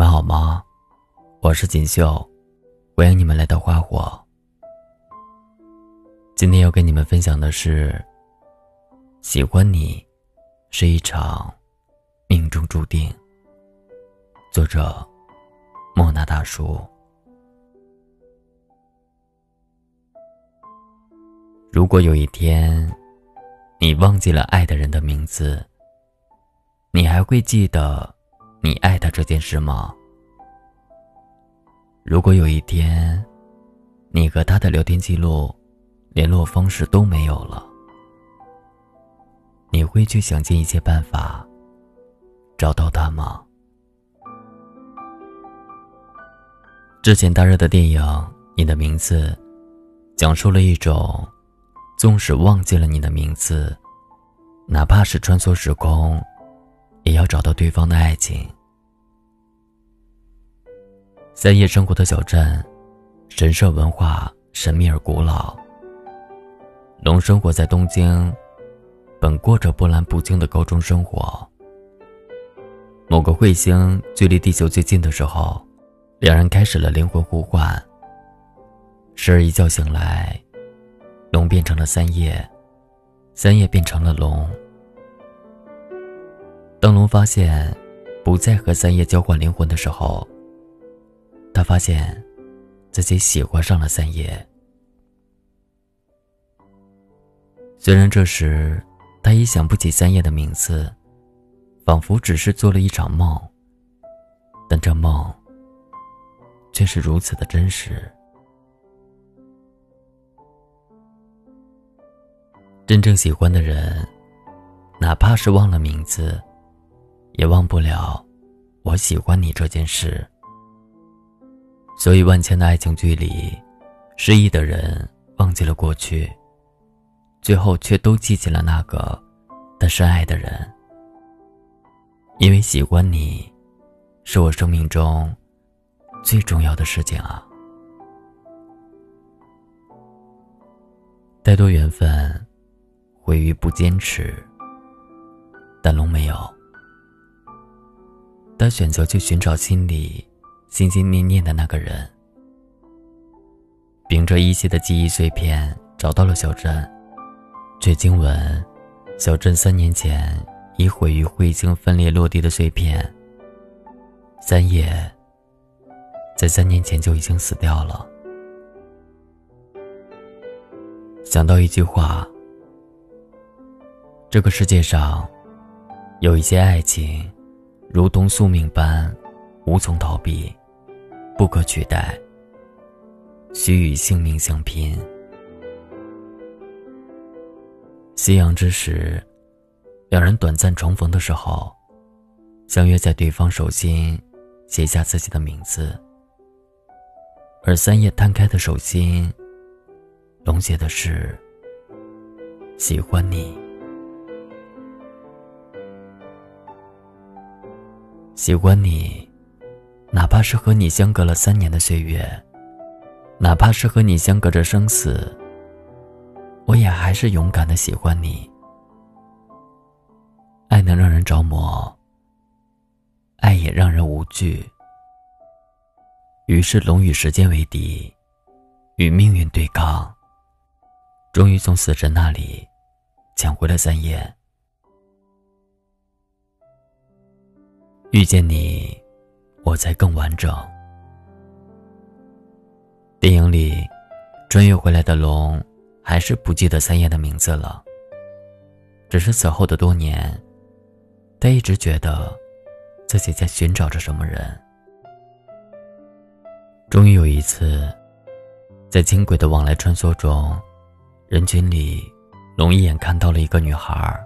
你们好吗？我是锦绣，欢迎你们来到花火。今天要跟你们分享的是：喜欢你是一场命中注定。作者：莫那大叔。如果有一天，你忘记了爱的人的名字，你还会记得你爱他这件事吗？如果有一天，你和他的聊天记录、联络方式都没有了，你会去想尽一切办法找到他吗？之前大热的电影《你的名字》，讲述了一种。纵使忘记了你的名字，哪怕是穿梭时空，也要找到对方的爱情。三叶生活的小镇，神社文化神秘而古老。龙生活在东京，本过着波澜不惊的高中生活。某个彗星距离地球最近的时候，两人开始了灵魂互换。时而一觉醒来。龙变成了三叶，三叶变成了龙。当龙发现不再和三叶交换灵魂的时候，他发现自己喜欢上了三叶。虽然这时他已想不起三叶的名字，仿佛只是做了一场梦，但这梦却是如此的真实。真正喜欢的人，哪怕是忘了名字，也忘不了我喜欢你这件事。所以，万千的爱情剧里，失意的人忘记了过去，最后却都记起了那个他深爱的人。因为喜欢你，是我生命中最重要的事情啊！太多缘分。毁于不坚持，但龙没有。他选择去寻找心里心心念念的那个人，凭着一些的记忆碎片找到了小镇，却惊闻小镇三年前已毁于彗星分裂落地的碎片。三叶在三年前就已经死掉了。想到一句话。这个世界上，有一些爱情，如同宿命般，无从逃避，不可取代，需与性命相拼。夕阳之时，两人短暂重逢的时候，相约在对方手心写下自己的名字，而三叶摊开的手心，龙写的是“喜欢你”。喜欢你，哪怕是和你相隔了三年的岁月，哪怕是和你相隔着生死，我也还是勇敢的喜欢你。爱能让人着魔，爱也让人无惧。于是，龙与时间为敌，与命运对抗，终于从死神那里抢回了三叶。遇见你，我才更完整。电影里，穿越回来的龙还是不记得三叶的名字了。只是此后的多年，他一直觉得自己在寻找着什么人。终于有一次，在轻轨的往来穿梭中，人群里，龙一眼看到了一个女孩。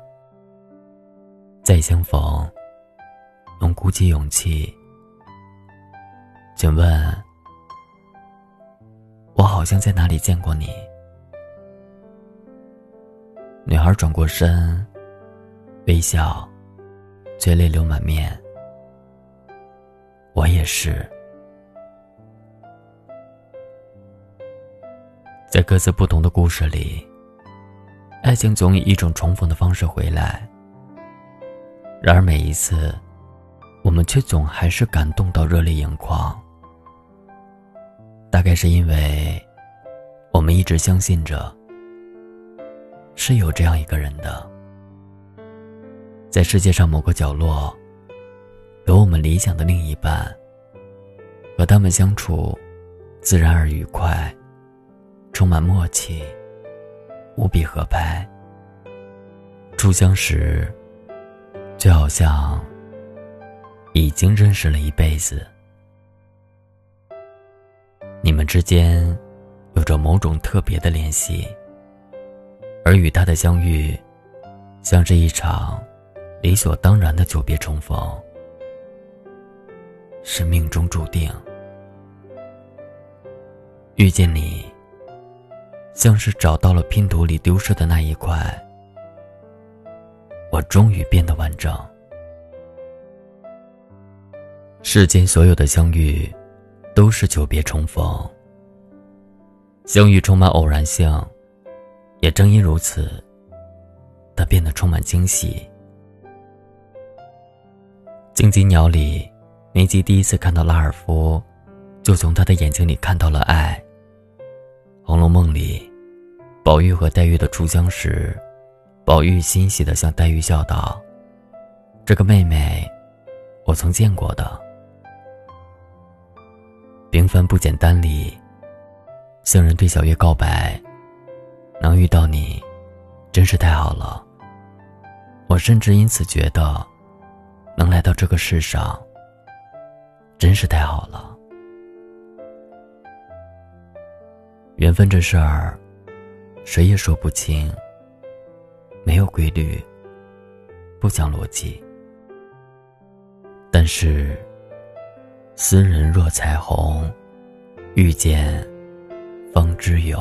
再相逢。龙鼓起勇气，请问，我好像在哪里见过你？女孩转过身，微笑，却泪流满面。我也是，在各自不同的故事里，爱情总以一种重逢的方式回来。然而每一次。我们却总还是感动到热泪盈眶。大概是因为，我们一直相信着，是有这样一个人的，在世界上某个角落，有我们理想的另一半，和他们相处，自然而愉快，充满默契，无比合拍。初相识，就好像已经认识了一辈子。你们之间有着某种特别的联系，而与他的相遇，像是一场理所当然的久别重逢，是命中注定。遇见你，像是找到了拼图里丢失的那一块。我终于变得完整。世间所有的相遇，都是久别重逢。相遇充满偶然性，也正因如此，它变得充满惊喜。荆棘鸟里，梅吉第一次看到拉尔夫，就从他的眼睛里看到了爱。《红楼梦》里，宝玉和黛玉的初相识。宝玉欣喜的向黛玉笑道：“这个妹妹，我曾见过的。平凡不简单里，僧人对小月告白：能遇到你，真是太好了。我甚至因此觉得，能来到这个世上，真是太好了。缘分这事儿，谁也说不清。”没有规律，不讲逻辑。但是，斯人若彩虹，遇见方知有。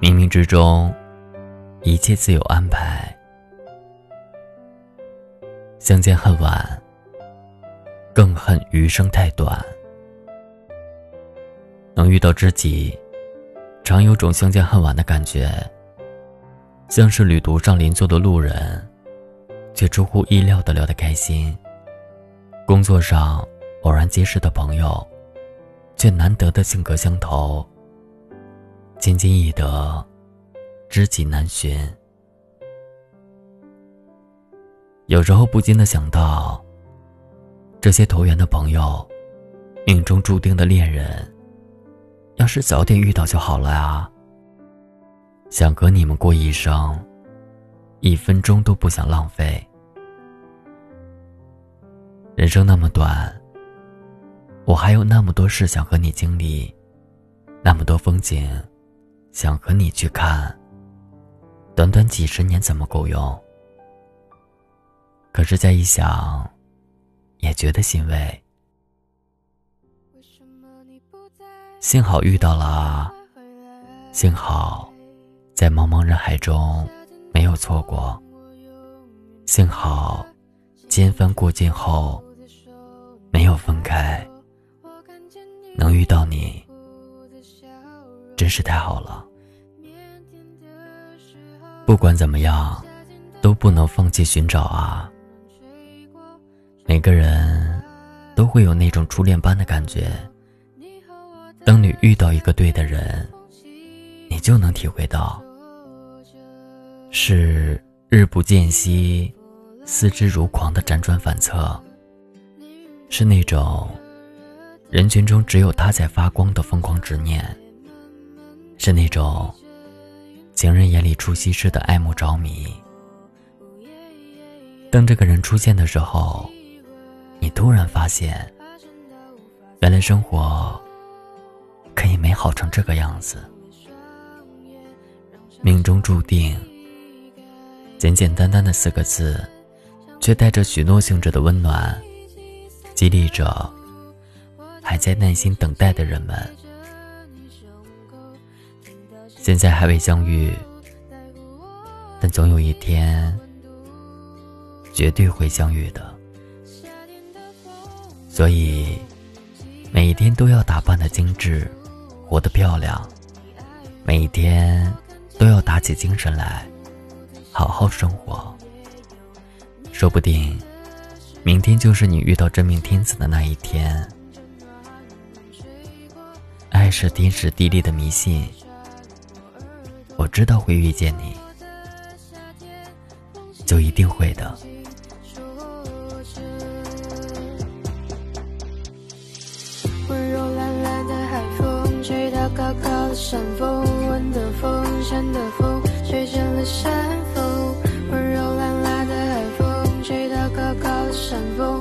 冥冥之中，一切自有安排。相见恨晚，更恨余生太短。能遇到知己，常有种相见恨晚的感觉。像是旅途上邻座的路人，却出乎意料的聊得开心；工作上偶然结识的朋友，却难得的性格相投。千金易得，知己难寻。有时候不禁的想到，这些投缘的朋友，命中注定的恋人，要是早点遇到就好了啊。想和你们过一生，一分钟都不想浪费。人生那么短，我还有那么多事想和你经历，那么多风景想和你去看。短短几十年怎么够用？可是再一想，也觉得欣慰。幸好遇到了，幸好。在茫茫人海中，没有错过。幸好，千帆过尽后，没有分开。能遇到你，真是太好了。不管怎么样，都不能放弃寻找啊。每个人都会有那种初恋般的感觉。当你遇到一个对的人，你就能体会到。是日不见兮，思之如狂的辗转反侧。是那种人群中只有他在发光的疯狂执念。是那种情人眼里出西施的爱慕着迷。当这个人出现的时候，你突然发现，原来生活可以美好成这个样子。命中注定。简简单单的四个字，却带着许诺性质的温暖，激励着还在耐心等待的人们。现在还未相遇，但总有一天，绝对会相遇的。所以，每一天都要打扮的精致，活得漂亮；每一天都要打起精神来。好好生活，说不定明天就是你遇到真命天子的那一天。爱是天时地利的迷信，我知道会遇见你，就一定会的。温柔懒懒的海风，吹到高高的山峰，温的风，山的风，吹成了山山峰，